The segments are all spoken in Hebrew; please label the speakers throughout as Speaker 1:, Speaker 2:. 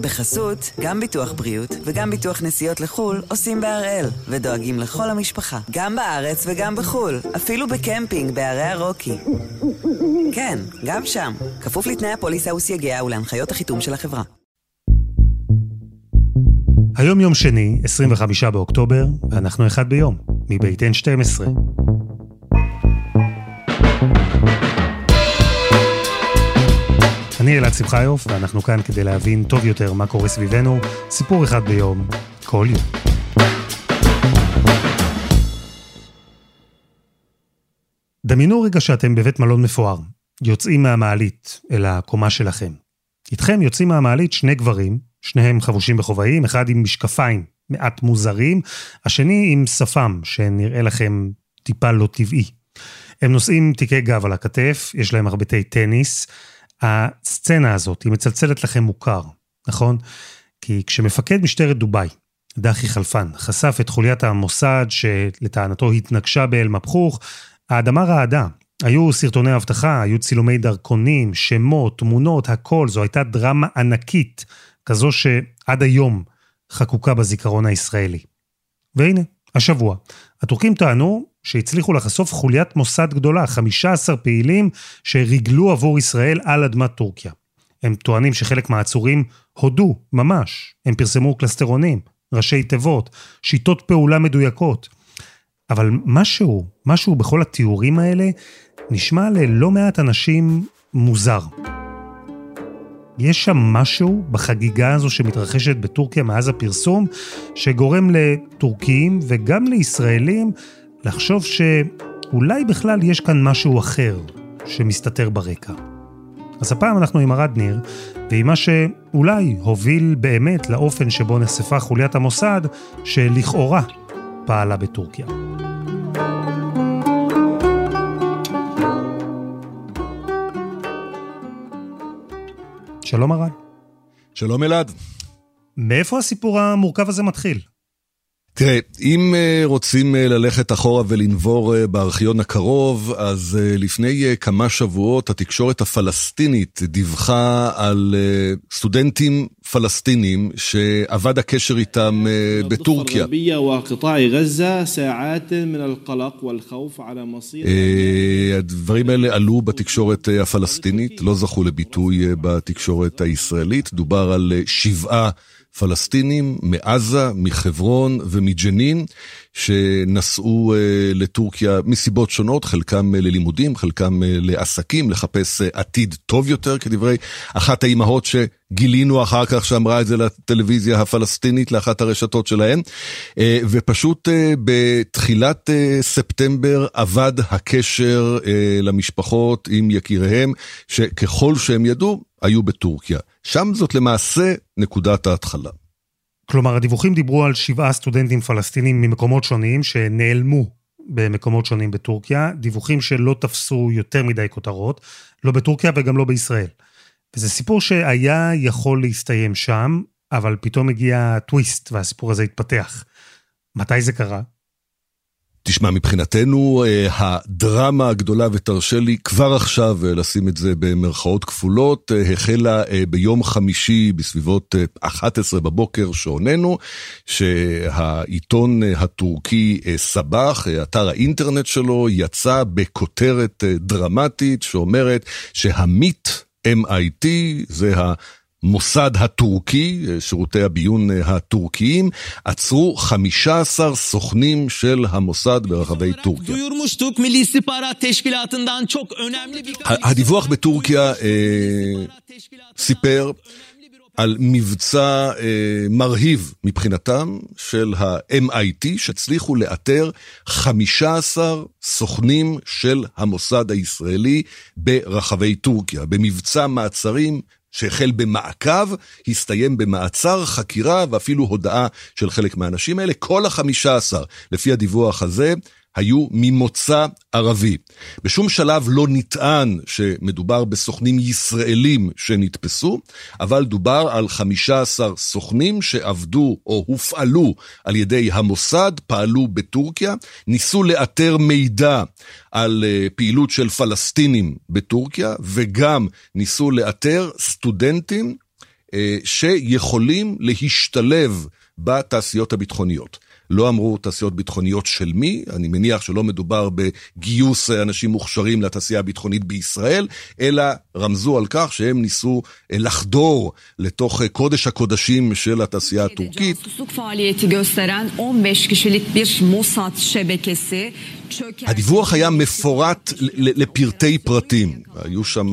Speaker 1: בחסות, גם ביטוח בריאות וגם ביטוח נסיעות לחו"ל עושים בהראל, ודואגים לכל המשפחה, גם בארץ וגם בחו"ל, אפילו בקמפינג בערי הרוקי. כן, גם שם, כפוף לתנאי הפוליסה וסייגיה ולהנחיות החיתום של החברה.
Speaker 2: היום יום שני, 25 באוקטובר, ואנחנו אחד ביום, מבית N12. אני אלעד שמחיוף, ואנחנו כאן כדי להבין טוב יותר מה קורה סביבנו, סיפור אחד ביום, כל יום. דמיינו רגע שאתם בבית מלון מפואר, יוצאים מהמעלית אל הקומה שלכם. איתכם יוצאים מהמעלית שני גברים, שניהם חבושים בכובעים, אחד עם משקפיים מעט מוזרים, השני עם שפם שנראה לכם טיפה לא טבעי. הם נושאים תיקי גב על הכתף, יש להם מרבטי טניס, הסצנה הזאת, היא מצלצלת לכם מוכר, נכון? כי כשמפקד משטרת דובאי, דחי חלפן, חשף את חוליית המוסד שלטענתו התנגשה באל-מפחוך, האדמה רעדה. היו סרטוני אבטחה, היו צילומי דרכונים, שמות, תמונות, הכל. זו הייתה דרמה ענקית, כזו שעד היום חקוקה בזיכרון הישראלי. והנה, השבוע, הטורקים טענו שהצליחו לחשוף חוליית מוסד גדולה, 15 פעילים שריגלו עבור ישראל על אדמת טורקיה. הם טוענים שחלק מהעצורים הודו, ממש. הם פרסמו קלסטרונים, ראשי תיבות, שיטות פעולה מדויקות. אבל משהו, משהו בכל התיאורים האלה, נשמע ללא מעט אנשים מוזר. יש שם משהו בחגיגה הזו שמתרחשת בטורקיה מאז הפרסום, שגורם לטורקים וגם לישראלים לחשוב שאולי בכלל יש כאן משהו אחר שמסתתר ברקע. אז הפעם אנחנו עם ארד ניר, ועם מה שאולי הוביל באמת לאופן שבו נחשפה חוליית המוסד, שלכאורה פעלה בטורקיה. שלום ארד.
Speaker 3: שלום אלעד.
Speaker 2: מאיפה הסיפור המורכב הזה מתחיל?
Speaker 3: תראה, אם אה, רוצים אה, ללכת אחורה ולנבור אה, בארכיון הקרוב, אז לפני כמה שבועות התקשורת הפלסטינית דיווחה על סטודנטים פלסטינים שאבד הקשר איתם בטורקיה. הדברים האלה עלו בתקשורת הפלסטינית, לא זכו לביטוי בתקשורת הישראלית, דובר על שבעה פלסטינים מעזה, מחברון ומג'נין, שנסעו uh, לטורקיה מסיבות שונות, חלקם uh, ללימודים, חלקם uh, לעסקים, לחפש עתיד טוב יותר, כדברי אחת האימהות שגילינו אחר כך שאמרה את זה לטלוויזיה הפלסטינית, לאחת הרשתות שלהם. uh, ופשוט בתחילת ספטמבר אבד הקשר למשפחות עם יקיריהם, שככל שהם ידעו, היו בטורקיה. שם זאת למעשה נקודת ההתחלה.
Speaker 2: כלומר, הדיווחים דיברו על שבעה סטודנטים פלסטינים ממקומות שונים שנעלמו במקומות שונים בטורקיה, דיווחים שלא תפסו יותר מדי כותרות, לא בטורקיה וגם לא בישראל. וזה סיפור שהיה יכול להסתיים שם, אבל פתאום הגיע טוויסט והסיפור הזה התפתח. מתי זה קרה?
Speaker 3: תשמע, מבחינתנו אה, הדרמה הגדולה, ותרשה לי כבר עכשיו אה, לשים את זה במרכאות כפולות, אה, החלה ביום חמישי בסביבות 11 בבוקר שעוננו, שהעיתון הטורקי סבח, אתר האינטרנט שלו, יצא בכותרת דרמטית שאומרת שהמיט MIT, זה ה... המוסד הטורקי, שירותי הביון הטורקיים, עצרו 15 סוכנים של המוסד ברחבי טורקיה. הדיווח בטורקיה אה, סיפר על מבצע אה, מרהיב מבחינתם של ה-MIT, שהצליחו לאתר 15 סוכנים של המוסד הישראלי ברחבי טורקיה, במבצע מעצרים שהחל במעקב, הסתיים במעצר, חקירה ואפילו הודעה של חלק מהאנשים האלה. כל החמישה עשר, לפי הדיווח הזה, היו ממוצא ערבי. בשום שלב לא נטען שמדובר בסוכנים ישראלים שנתפסו, אבל דובר על 15 סוכנים שעבדו או הופעלו על ידי המוסד, פעלו בטורקיה, ניסו לאתר מידע על אה, פעילות של פלסטינים בטורקיה, וגם ניסו לאתר סטודנטים שיכולים להשתלב בתעשיות הביטחוניות. לא אמרו תעשיות ביטחוניות של מי, אני מניח שלא מדובר בגיוס אנשים מוכשרים לתעשייה הביטחונית בישראל, אלא רמזו על כך שהם ניסו לחדור לתוך קודש הקודשים של התעשייה הטורקית. הדיווח היה מפורט לפרטי פרטים. היו שם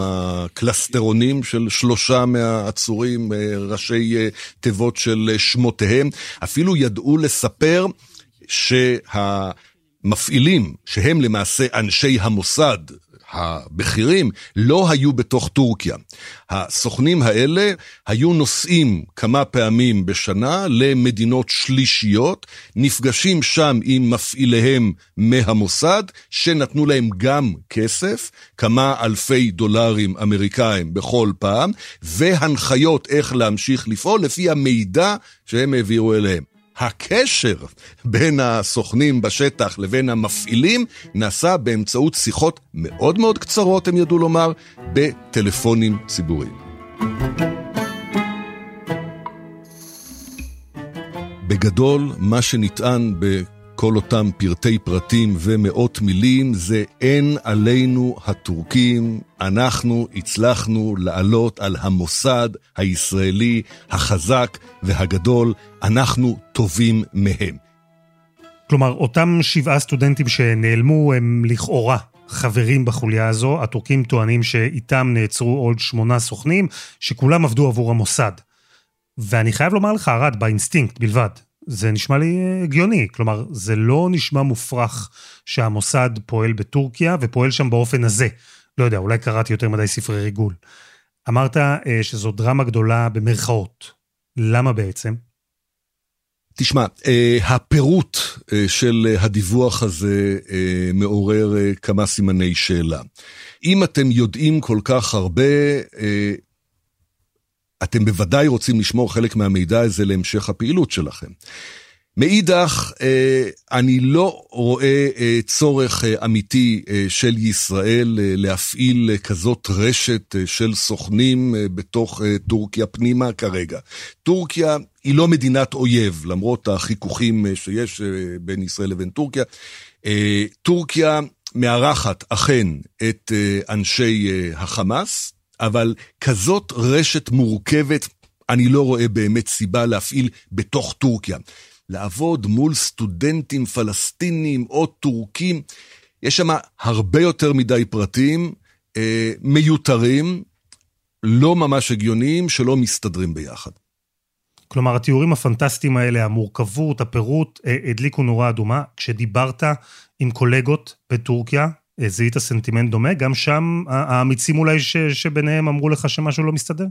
Speaker 3: קלסטרונים של שלושה מהעצורים, ראשי תיבות של שמותיהם. אפילו ידעו לספר שהמפעילים, שהם למעשה אנשי המוסד, הבכירים לא היו בתוך טורקיה. הסוכנים האלה היו נוסעים כמה פעמים בשנה למדינות שלישיות, נפגשים שם עם מפעיליהם מהמוסד, שנתנו להם גם כסף, כמה אלפי דולרים אמריקאים בכל פעם, והנחיות איך להמשיך לפעול לפי המידע שהם העבירו אליהם. הקשר בין הסוכנים בשטח לבין המפעילים נעשה באמצעות שיחות מאוד מאוד קצרות, הם ידעו לומר, בטלפונים ציבוריים. בגדול, מה שנטען ב... כל אותם פרטי פרטים ומאות מילים, זה אין עלינו הטורקים, אנחנו הצלחנו לעלות על המוסד הישראלי החזק והגדול, אנחנו טובים מהם.
Speaker 2: כלומר, אותם שבעה סטודנטים שנעלמו הם לכאורה חברים בחוליה הזו, הטורקים טוענים שאיתם נעצרו עוד שמונה סוכנים, שכולם עבדו עבור המוסד. ואני חייב לומר לך, ארד, באינסטינקט בלבד, זה נשמע לי אה, הגיוני, כלומר, זה לא נשמע מופרך שהמוסד פועל בטורקיה ופועל שם באופן הזה. לא יודע, אולי קראתי יותר מדי ספרי ריגול. אמרת אה, שזו דרמה גדולה במרכאות. למה בעצם?
Speaker 3: תשמע, אה, הפירוט של הדיווח הזה מעורר כמה סימני שאלה. אם אתם יודעים כל כך הרבה, אתם בוודאי רוצים לשמור חלק מהמידע הזה להמשך הפעילות שלכם. מאידך, אה, אני לא רואה אה, צורך אה, אמיתי של ישראל להפעיל כזאת רשת של סוכנים בתוך טורקיה פנימה כרגע. טורקיה היא לא מדינת אויב, למרות החיכוכים שיש בין ישראל לבין טורקיה. טורקיה מארחת אכן את אנשי החמאס, אבל כזאת רשת מורכבת, אני לא רואה באמת סיבה להפעיל בתוך טורקיה. לעבוד מול סטודנטים פלסטינים או טורקים, יש שם הרבה יותר מדי פרטים אה, מיותרים, לא ממש הגיוניים, שלא מסתדרים ביחד.
Speaker 2: כלומר, התיאורים הפנטסטיים האלה, המורכבות, הפירוט, אה, הדליקו נורה אדומה. כשדיברת עם קולגות בטורקיה, זיהית סנטימנט דומה? גם שם האמיצים אולי ש, שביניהם אמרו לך שמשהו לא מסתדר?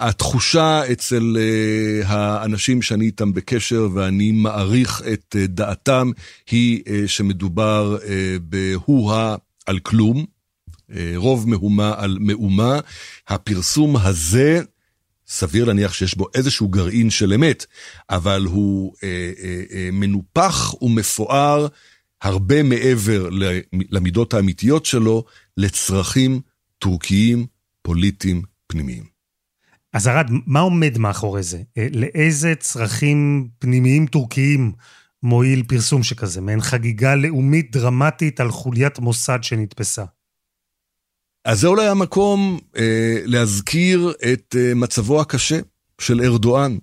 Speaker 3: התחושה אצל uh, האנשים שאני איתם בקשר ואני מעריך את uh, דעתם היא uh, שמדובר uh, בהוא-הא על כלום, uh, רוב מהומה על מאומה. הפרסום הזה, סביר להניח שיש בו איזשהו גרעין של אמת, אבל הוא uh, uh, uh, מנופח ומפואר הרבה מעבר למידות האמיתיות שלו, לצרכים טורקיים פוליטיים פנימיים.
Speaker 2: אז ארד, מה עומד מאחורי זה? אה, לאיזה צרכים פנימיים טורקיים מועיל פרסום שכזה? מעין חגיגה לאומית דרמטית על חוליית מוסד שנתפסה.
Speaker 3: אז זה אולי המקום אה, להזכיר את אה, מצבו הקשה של ארדואן,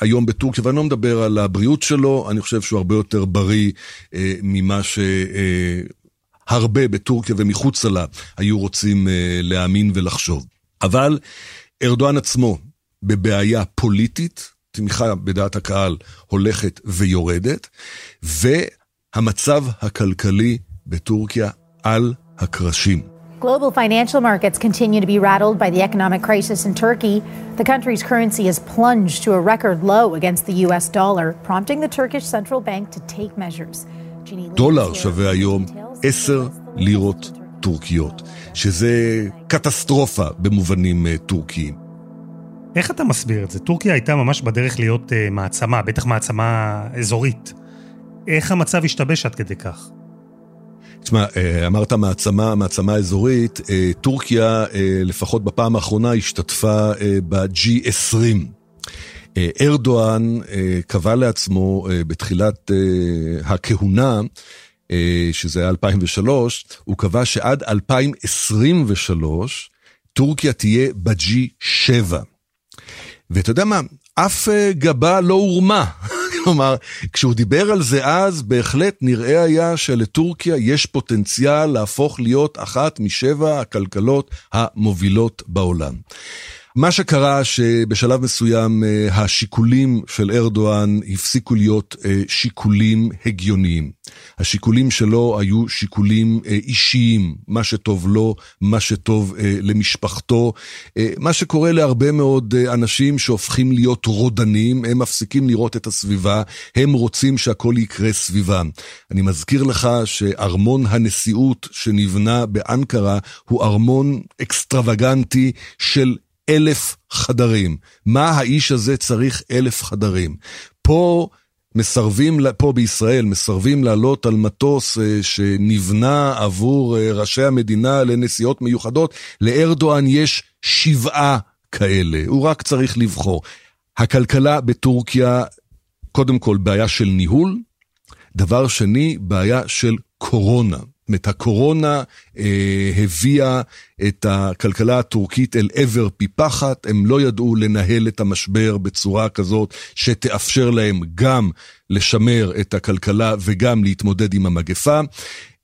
Speaker 3: היום בטורקיה, ואני לא מדבר על הבריאות שלו, אני חושב שהוא הרבה יותר בריא אה, ממה שהרבה אה, בטורקיה ומחוצה לה היו רוצים אה, להאמין ולחשוב. אבל ארדואן עצמו בבעיה פוליטית, תמיכה בדעת הקהל הולכת ויורדת, והמצב הכלכלי בטורקיה על הקרשים.
Speaker 4: Global financial markets continue to be rattled by the economic crisis in Turkey. The country's currency has plunged to a record low against the US dollar, prompting the Turkish central bank to take measures.
Speaker 3: דולר שווה היום 10 לירות טורקיות, שזה קטסטרופה במובנים טורקיים.
Speaker 2: איך אתה מסביר את זה? טורקיה הייתה ממש בדרך להיות uh, מעצמה, בטח מעצמה אזורית. איך המצב השתבש עד כדי כך?
Speaker 3: תשמע, אמרת מעצמה, מעצמה אזורית, טורקיה לפחות בפעם האחרונה השתתפה ב-G20. ארדואן קבע לעצמו בתחילת הכהונה, שזה היה 2003, הוא קבע שעד 2023 טורקיה תהיה ב-G7. ואתה יודע מה? אף גבה לא הורמה. כלומר, כשהוא דיבר על זה אז, בהחלט נראה היה שלטורקיה יש פוטנציאל להפוך להיות אחת משבע הכלכלות המובילות בעולם. מה שקרה שבשלב מסוים אה, השיקולים של ארדואן הפסיקו להיות אה, שיקולים הגיוניים. השיקולים שלו היו שיקולים אה, אישיים, מה שטוב לו, מה שטוב למשפחתו, מה שקורה להרבה מאוד אנשים שהופכים להיות רודנים, הם מפסיקים לראות את הסביבה, הם רוצים שהכל יקרה סביבם. אני מזכיר לך שארמון הנשיאות שנבנה באנקרה הוא ארמון אקסטרווגנטי של אלף חדרים. מה האיש הזה צריך אלף חדרים? פה מסרבים, פה בישראל, מסרבים לעלות על מטוס אה, שנבנה עבור אה, ראשי המדינה לנסיעות מיוחדות. לארדואן יש שבעה כאלה, הוא רק צריך לבחור. הכלכלה בטורקיה, קודם כל בעיה של ניהול, דבר שני, בעיה של קורונה. אומרת, הקורונה אה, הביאה את הכלכלה הטורקית אל עבר פי פחת, הם לא ידעו לנהל את המשבר בצורה כזאת שתאפשר להם גם לשמר את הכלכלה וגם להתמודד עם המגפה.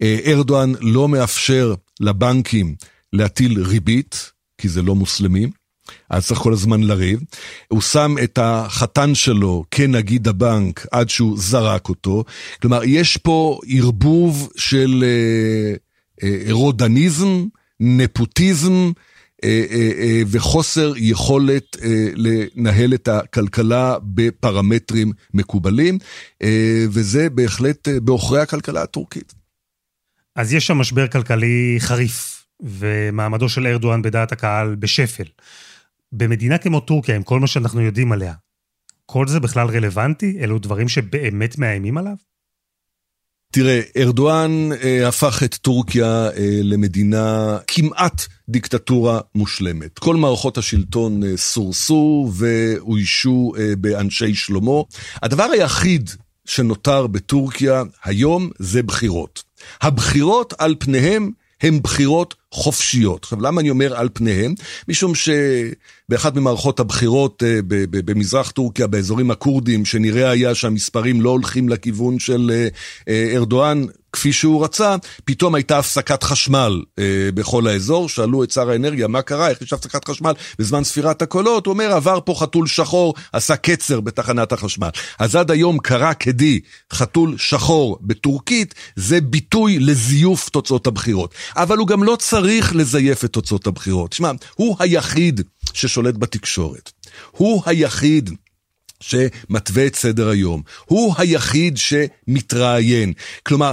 Speaker 3: אה, ארדואן לא מאפשר לבנקים להטיל ריבית, כי זה לא מוסלמים. אז צריך כל הזמן לריב. הוא שם את החתן שלו כנגיד הבנק עד שהוא זרק אותו. כלומר, יש פה ערבוב של אה, אה, רודניזם, נפוטיזם, אה, אה, אה, וחוסר יכולת אה, לנהל את הכלכלה בפרמטרים מקובלים, אה, וזה בהחלט אה, בעוכרי הכלכלה הטורקית.
Speaker 2: אז יש שם משבר כלכלי חריף, ומעמדו של ארדואן בדעת הקהל בשפל. במדינה כמו טורקיה, עם כל מה שאנחנו יודעים עליה, כל זה בכלל רלוונטי? אלו דברים שבאמת מאיימים עליו?
Speaker 3: תראה, ארדואן אה, הפך את טורקיה אה, למדינה כמעט דיקטטורה מושלמת. כל מערכות השלטון אה, סורסו ואוישו אה, באנשי שלמה. הדבר היחיד שנותר בטורקיה היום זה בחירות. הבחירות על פניהם הן בחירות חופשיות. עכשיו, למה אני אומר על פניהם? משום שבאחת ממערכות הבחירות אה, במזרח טורקיה, באזורים הכורדים, שנראה היה שהמספרים לא הולכים לכיוון של אה, אה, ארדואן, כפי שהוא רצה, פתאום הייתה הפסקת חשמל אה, בכל האזור, שאלו את שר האנרגיה מה קרה, איך יש הפסקת חשמל בזמן ספירת הקולות, הוא אומר עבר פה חתול שחור, עשה קצר בתחנת החשמל. אז עד היום קרא כדי חתול שחור בטורקית, זה ביטוי לזיוף תוצאות הבחירות. אבל הוא גם לא צריך לזייף את תוצאות הבחירות. שמע, הוא היחיד ששולט בתקשורת. הוא היחיד שמתווה את סדר היום. הוא היחיד שמתראיין. כלומר,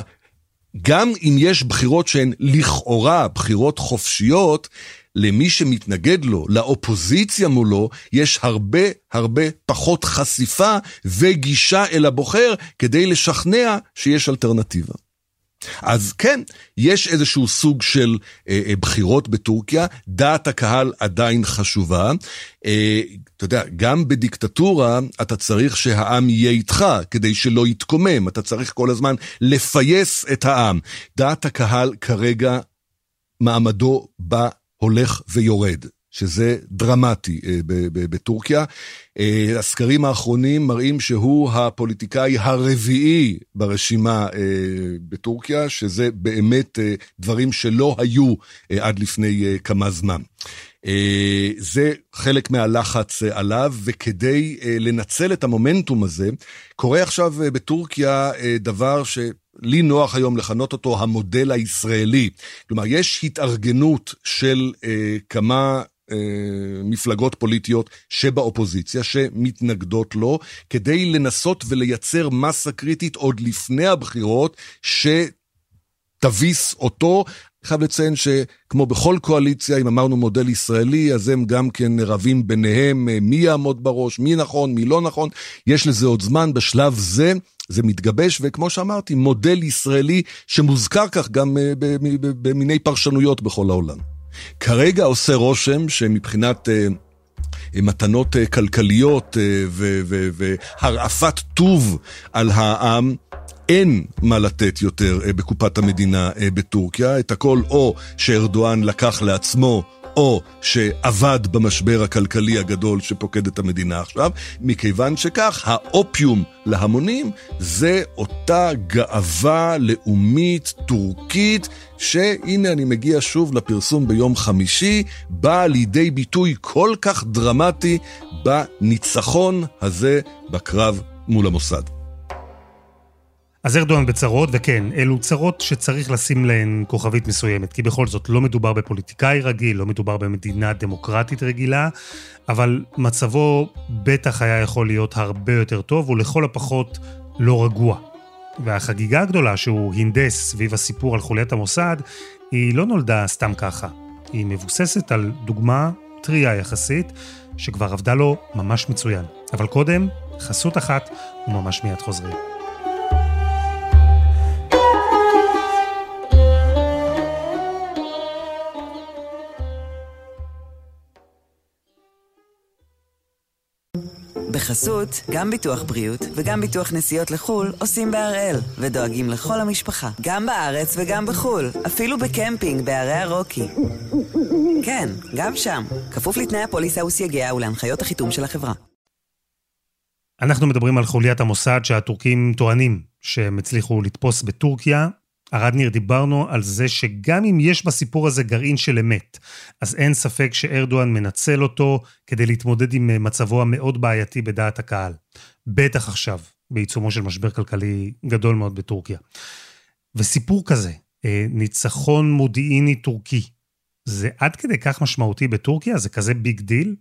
Speaker 3: גם אם יש בחירות שהן לכאורה בחירות חופשיות, למי שמתנגד לו, לאופוזיציה מולו, יש הרבה הרבה פחות חשיפה וגישה אל הבוחר כדי לשכנע שיש אלטרנטיבה. אז כן, יש איזשהו סוג של אה, אה, בחירות בטורקיה, דעת הקהל עדיין חשובה. אה, אתה יודע, גם בדיקטטורה אתה צריך שהעם יהיה איתך כדי שלא יתקומם, אתה צריך כל הזמן לפייס את העם. דעת הקהל כרגע, מעמדו בה הולך ויורד. שזה דרמטי אה, בטורקיה. אה, הסקרים האחרונים מראים שהוא הפוליטיקאי הרביעי ברשימה אה, בטורקיה, שזה באמת דברים שלא היו עד לפני כמה זמן. זה חלק מהלחץ עליו, וכדי לנצל את המומנטום הזה, קורה עכשיו בטורקיה דבר ש... לי נוח היום לכנות אותו המודל הישראלי. כלומר, יש התארגנות של אה, כמה מפלגות פוליטיות שבאופוזיציה, שמתנגדות לו, כדי לנסות ולייצר מסה קריטית עוד לפני הבחירות, שתביס אותו. חייב לציין שכמו בכל קואליציה, אם אמרנו מודל ישראלי, אז הם גם כן רבים ביניהם מי יעמוד בראש, מי נכון, מי לא נכון. יש לזה עוד זמן. בשלב זה, זה מתגבש, וכמו שאמרתי, מודל ישראלי שמוזכר כך גם במיני פרשנויות בכל העולם. כרגע עושה רושם שמבחינת... מתנות כלכליות והרעפת טוב על העם, אין מה לתת יותר בקופת המדינה בטורקיה, את הכל או שארדואן לקח לעצמו או שאבד במשבר הכלכלי הגדול שפוקד את המדינה עכשיו, מכיוון שכך האופיום להמונים זה אותה גאווה לאומית טורקית, שהנה אני מגיע שוב לפרסום ביום חמישי, באה לידי ביטוי כל כך דרמטי בניצחון הזה בקרב מול המוסד.
Speaker 2: אז ארדואן בצרות, וכן, אלו צרות שצריך לשים להן כוכבית מסוימת, כי בכל זאת לא מדובר בפוליטיקאי רגיל, לא מדובר במדינה דמוקרטית רגילה, אבל מצבו בטח היה יכול להיות הרבה יותר טוב, ולכל הפחות לא רגוע. והחגיגה הגדולה שהוא הנדס סביב הסיפור על חוליית המוסד, היא לא נולדה סתם ככה. היא מבוססת על דוגמה טריה יחסית, שכבר עבדה לו ממש מצוין. אבל קודם, חסות אחת, וממש מיד חוזרים.
Speaker 1: בחסות, גם ביטוח בריאות וגם ביטוח נסיעות לחו"ל עושים בהראל, ודואגים לכל המשפחה, גם בארץ וגם בחו"ל, אפילו בקמפינג בערי הרוקי. כן, גם שם, כפוף לתנאי הפוליסה וסייגיה ולהנחיות החיתום של החברה.
Speaker 2: אנחנו מדברים על חוליית המוסד שהטורקים טוענים שהם הצליחו לתפוס בטורקיה, ארד ניר, דיברנו על זה שגם אם יש בסיפור הזה גרעין של אמת, אז אין ספק שארדואן מנצל אותו כדי להתמודד עם אה, מצבו המאוד בעייתי בדעת הקהל. בטח עכשיו, בעיצומו של משבר כלכלי גדול מאוד בטורקיה. וסיפור כזה, אה, ניצחון מודיעיני טורקי, זה עד כדי כך משמעותי בטורקיה? זה כזה big deal?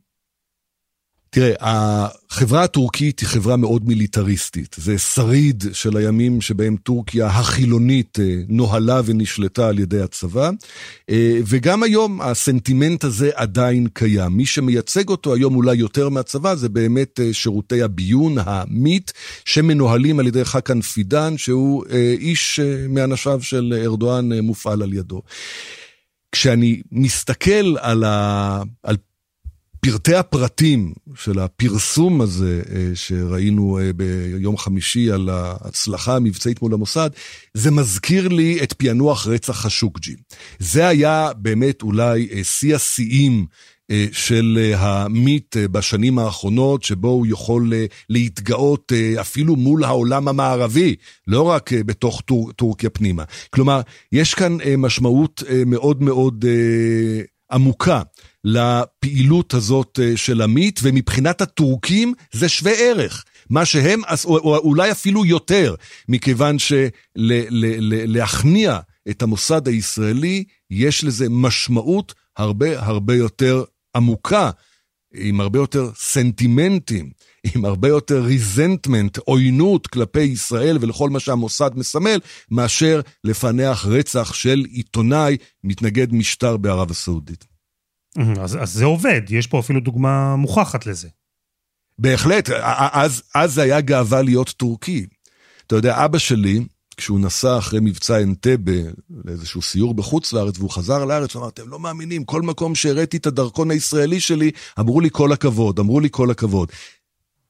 Speaker 3: תראה, החברה הטורקית היא חברה מאוד מיליטריסטית. זה שריד של הימים שבהם טורקיה החילונית אה, נוהלה ונשלטה על ידי הצבא, אה, וגם היום הסנטימנט הזה עדיין קיים. מי שמייצג אותו היום אולי יותר מהצבא זה באמת אה, שירותי הביון, המיט, שמנוהלים על ידי חכן פידן, שהוא איש מאנשיו של ארדואן מופעל על ידו. כשאני מסתכל על, ה... על פרטי הפרטים של הפרסום הזה אה, שראינו אה, ביום חמישי על ההצלחה המבצעית מול המוסד, זה מזכיר לי את פענוח רצח חשוקג'י. זה היה באמת אולי אה, שיא השיאים של המיט בשנים האחרונות, שבו הוא יכול להתגאות אפילו מול העולם המערבי, לא רק בתוך טור, טורקיה פנימה. כלומר, יש כאן משמעות מאוד מאוד עמוקה לפעילות הזאת אה, של עמית, ומבחינת הטורקים זה שווה ערך. מה שהם, או אולי אפילו יותר, מכיוון שלהכניע את המוסד הישראלי, יש לזה משמעות הרבה הרבה יותר עמוקה, עם הרבה יותר סנטימנטים, עם הרבה יותר ריזנטמנט, עוינות כלפי ישראל ולכל מה שהמוסד מסמל, מאשר לפענח רצח של עיתונאי מתנגד משטר בערב הסעודית.
Speaker 2: אז, אז זה עובד, יש פה אפילו דוגמה מוכחת לזה.
Speaker 3: בהחלט, אז, אז היה גאווה להיות טורקי. אתה יודע, אבא שלי, כשהוא נסע אחרי מבצע אנטבה לאיזשהו סיור בחוץ לארץ, והוא חזר לארץ, הוא אמר, אתם לא מאמינים, כל מקום שהראיתי את הדרכון הישראלי שלי, אמרו לי כל הכבוד, אמרו לי כל הכבוד.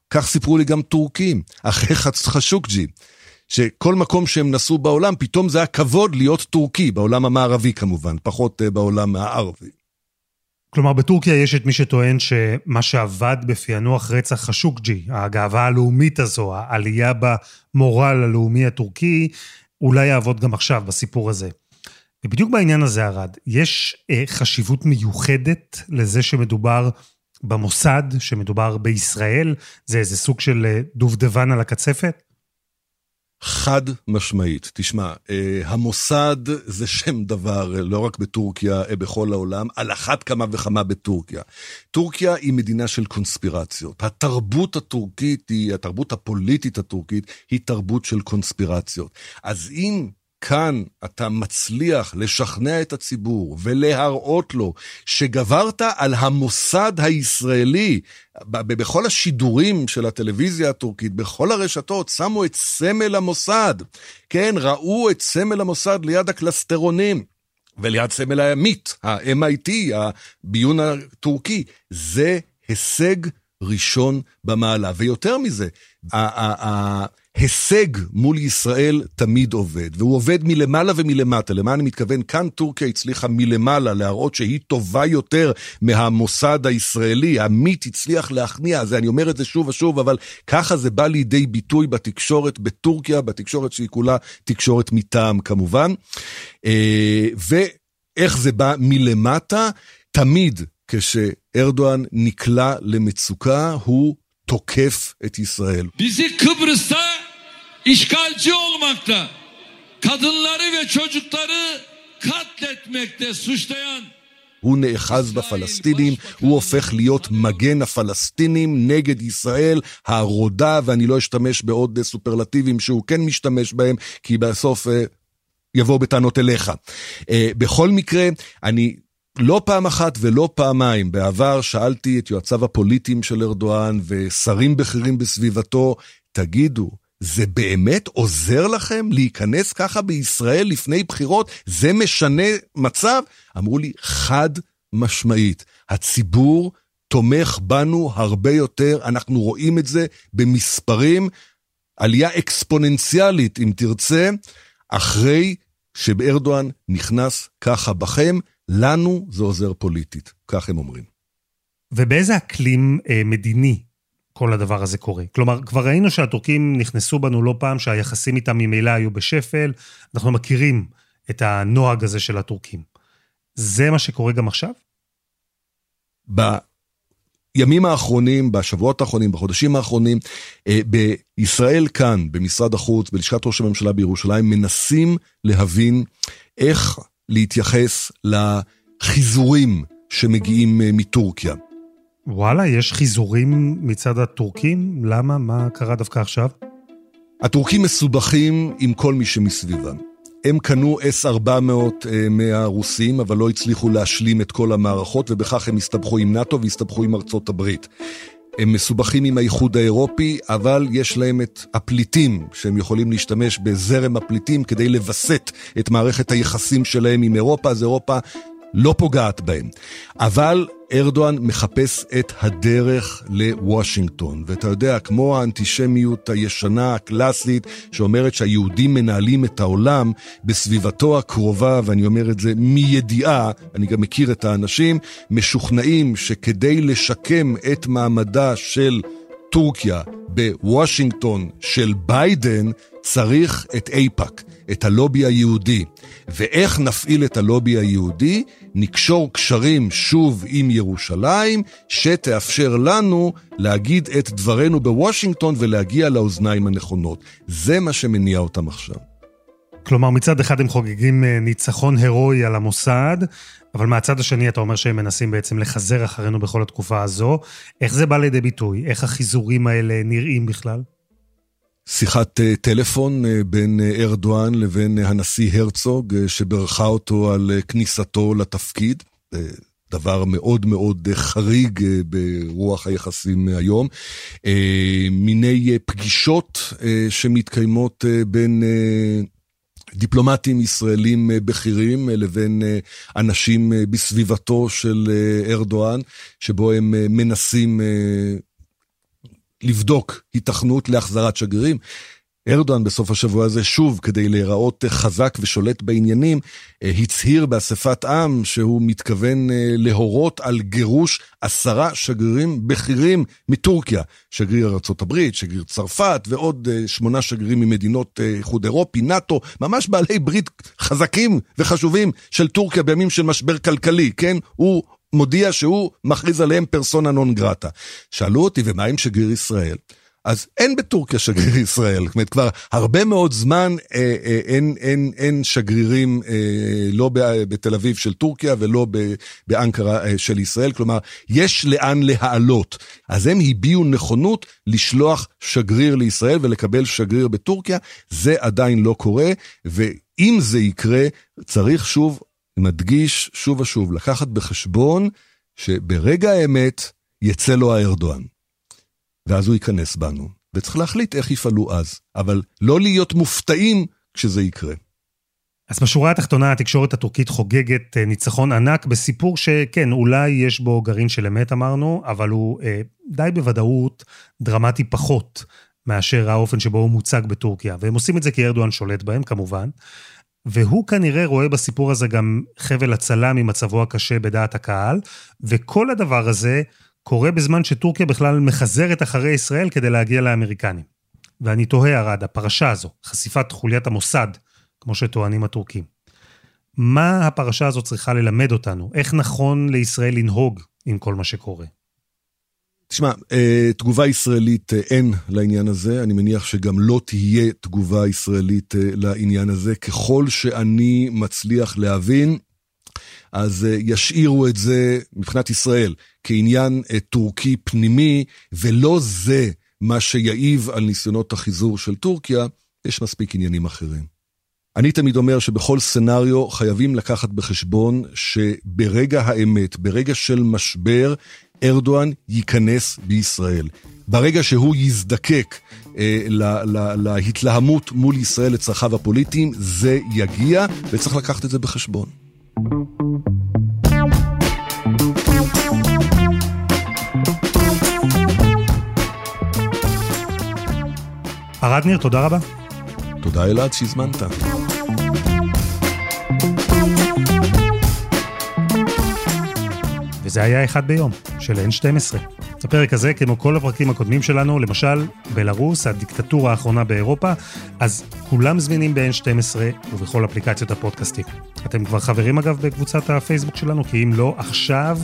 Speaker 3: כך סיפרו לי גם טורקים, אחרי חשוקג'י, שכל מקום שהם נסעו בעולם, פתאום זה היה כבוד להיות טורקי, בעולם המערבי כמובן, פחות אה, בעולם הערבי.
Speaker 2: כלומר, בטורקיה יש את מי שטוען שמה שעבד בפענוח רצח חשוקג'י, הגאווה הלאומית הזו, העלייה במורל הלאומי הטורקי, אולי יעבוד גם עכשיו בסיפור הזה. ובדיוק בעניין הזה, ארד, יש אה, חשיבות מיוחדת לזה שמדובר במוסד, שמדובר בישראל? זה איזה סוג של אה, דובדבן על הקצפת?
Speaker 3: חד משמעית. תשמע, אה, המוסד זה שם דבר, אה, לא רק בטורקיה, אה, בכל העולם, על אחת כמה וכמה בטורקיה. טורקיה היא מדינה של קונספירציות. התרבות הטורקית היא, התרבות הפוליטית הטורקית, היא תרבות של קונספירציות. אז אם כאן אתה מצליח לשכנע את הציבור ולהראות לו שגברת על המוסד הישראלי, בכל השידורים של הטלוויזיה הטורקית, בכל הרשתות, שמו את סמל המוסד. כן, ראו את סמל המוסד ליד הקלסטרונים. וליד סמל הימית, ה-MIT, הביון הטורקי. זה הישג ראשון במעלה. ויותר מזה, ההישג מול ישראל תמיד עובד, והוא עובד מלמעלה ומלמטה. למה אני מתכוון? כאן טורקיה הצליחה מלמעלה להראות שהיא טובה יותר מהמוסד הישראלי. עמית הצליח להכניע, זה, אני אומר את זה שוב ושוב, אבל ככה זה בא לידי ביטוי בתקשורת בטורקיה, בתקשורת שהיא כולה תקשורת מטעם כמובן. אה, ואיך זה בא מלמטה? תמיד כשארדואן נקלע למצוקה, הוא tokef et İsrail.
Speaker 5: Bizi Kıbrıs'ta işgalci olmakta, kadınları ve çocukları katletmekte suçlayan
Speaker 3: הוא נאחז בפלסטינים, הוא הופך להיות מגן הפלסטינים נגד ישראל הרודה, ואני לא אשתמש בעוד סופרלטיבים שהוא כן משתמש בהם, כי בסוף יבוא בטענות אליך. בכל מקרה, אני לא פעם אחת ולא פעמיים בעבר שאלתי את יועציו הפוליטיים של ארדואן ושרים בכירים בסביבתו, תגידו, זה באמת עוזר לכם להיכנס ככה בישראל לפני בחירות? זה משנה מצב? אמרו לי, חד משמעית, הציבור תומך בנו הרבה יותר, אנחנו רואים את זה במספרים, עלייה אקספוננציאלית, אם תרצה, אחרי שארדואן נכנס ככה בכם, לנו זה עוזר פוליטית, כך הם אומרים.
Speaker 2: ובאיזה אקלים אה, מדיני כל הדבר הזה קורה? כלומר, כבר ראינו שהטורקים נכנסו בנו לא פעם, שהיחסים איתם ממילא היו בשפל, אנחנו מכירים את הנוהג הזה של הטורקים. זה מה שקורה גם עכשיו?
Speaker 3: בימים האחרונים, בשבועות האחרונים, בחודשים האחרונים, אה, בישראל כאן, במשרד החוץ, בלשכת ראש הממשלה בירושלים, מנסים להבין איך להתייחס לחיזורים שמגיעים אה, מטורקיה.
Speaker 2: וואלה, יש חיזורים מצד הטורקים? למה? מה קרה דווקא עכשיו?
Speaker 3: הטורקים מסובכים עם כל מי שמסביבם. הם קנו S-400 אה, מהרוסים, אבל לא הצליחו להשלים את כל המערכות, ובכך הם הסתבכו עם נאט"ו והסתבכו עם ארצות הברית. הם מסובכים עם האיחוד האירופי, אבל יש להם את הפליטים, שהם יכולים להשתמש בזרם הפליטים כדי לווסת את מערכת היחסים שלהם עם אירופה, אז אירופה לא פוגעת בהם. אבל ארדואן מחפש את הדרך לוושינגטון. ואתה יודע, כמו האנטישמיות הישנה, הקלאסית, שאומרת שהיהודים מנהלים את העולם בסביבתו הקרובה, ואני אומר את זה מידיעה, אני גם מכיר את האנשים, משוכנעים שכדי לשקם את מעמדה של טורקיה בוושינגטון של ביידן, צריך את אייפאק, את הלובי היהודי. ואיך נפעיל את הלובי היהודי? נקשור קשרים שוב עם ירושלים, שתאפשר לנו להגיד את דברנו בוושינגטון ולהגיע לאוזניים הנכונות. זה מה שמניע אותם עכשיו.
Speaker 2: כלומר, מצד אחד הם חוגגים אה, ניצחון הירואי על המוסד, אבל מהצד השני אתה אומר שהם מנסים בעצם לחזר אחרינו בכל התקופה הזו. איך זה בא לידי ביטוי? איך החיזורים האלה נראים בכלל?
Speaker 3: שיחת אה, טלפון אה, בין ארדואן לבין הנשיא הרצוג, שבירכה אותו על כניסתו לתפקיד. דבר מאוד מאוד חריג ברוח היחסים היום. מיני פגישות שמתקיימות בין דיפלומטים ישראלים אה, בכירים אה, לבין אה, אנשים בסביבתו של ארדואן, שבו הם מנסים לבדוק היתכנות להחזרת שגרירים. ארדואן בסוף השבוע הזה, שוב, כדי להיראות חזק ושולט בעניינים, אה, הצהיר באספת עם שהוא מתכוון אה, להורות על גירוש עשרה שגרירים בכירים מטורקיה. שגריר ארה"ב, שגריר צרפת ועוד אה, שמונה שגרירים ממדינות איחוד אירופי, נאט"ו, ממש בעלי ברית חזקים וחשובים של טורקיה בימים של משבר כלכלי, כן? הוא מודיע שהוא מכריז עליהם פרסונה נון גרטה. שאלו אותי, ומה עם שגריר ישראל? אז אין בטורקיה שגריר ישראל, זאת אומרת כבר הרבה מאוד זמן אה, אה, אין, אין, אין שגרירים אה, לא בתל אביב של טורקיה ולא באנקרה אה, של ישראל, כלומר יש לאן להעלות. אז הם הביעו נכונות לשלוח שגריר לישראל ולקבל שגריר בטורקיה, זה עדיין לא קורה, ואם זה יקרה, צריך שוב, מדגיש שוב ושוב, לקחת בחשבון שברגע האמת יצא לו הארדואן. ואז הוא ייכנס בנו, וצריך להחליט איך יפעלו אז, אבל לא להיות מופתעים כשזה יקרה.
Speaker 2: אז בשורה התחתונה התקשורת הטורקית חוגגת אה, ניצחון ענק בסיפור שכן, אולי יש בו גרעין של אמת אמרנו, אבל הוא אה, די בוודאות דרמטי פחות מאשר האופן שבו הוא מוצג בטורקיה. והם עושים את זה כי ארדואן שולט בהם כמובן. והוא כנראה רואה בסיפור הזה גם חבל הצלה ממצבו הקשה בדעת הקהל, וכל הדבר הזה קורה בזמן שטורקיה בכלל מחזרת אחרי ישראל כדי להגיע לאמריקנים. ואני תוהה, ארד, הפרשה הזו, חשיפת חוליית המוסד, כמו שטוענים הטורקים. מה הפרשה הזו צריכה ללמד אותנו? איך נכון לישראל לנהוג עם כל מה שקורה?
Speaker 3: תשמע, אה, תגובה ישראלית אה, אין לעניין הזה, אני מניח שגם לא תהיה תגובה ישראלית אה, לעניין הזה. ככל שאני מצליח להבין, אז ישאירו את זה מבחינת ישראל כעניין טורקי פנימי, ולא זה מה שיעיב על ניסיונות החיזור של טורקיה, יש מספיק עניינים אחרים. אני תמיד אומר שבכל סצנריו חייבים לקחת בחשבון שברגע האמת, ברגע של משבר, ארדואן ייכנס בישראל. ברגע שהוא יזדקק אה, לה, לה, להתלהמות מול ישראל לצרכיו הפוליטיים, זה יגיע, וצריך לקחת את זה בחשבון.
Speaker 2: ארד ניר, תודה רבה.
Speaker 3: תודה אלעד שהזמנת.
Speaker 2: וזה היה אחד ביום, של N12. הפרק הזה, כמו כל הפרקים הקודמים שלנו, למשל, בלרוס, הדיקטטורה האחרונה באירופה, אז כולם זמינים ב-N12 ובכל אפליקציות הפודקאסטים. אתם כבר חברים אגב בקבוצת הפייסבוק שלנו, כי אם לא, עכשיו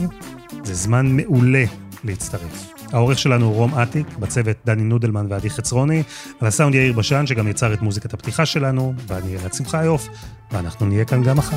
Speaker 2: זה זמן מעולה להצטרף. העורך שלנו הוא רום אטיק, בצוות דני נודלמן ועדי חצרוני, על הסאונד יאיר בשן שגם יצר את מוזיקת הפתיחה שלנו, ואני אלעד שמחה יוף, ואנחנו נהיה כאן גם מחר.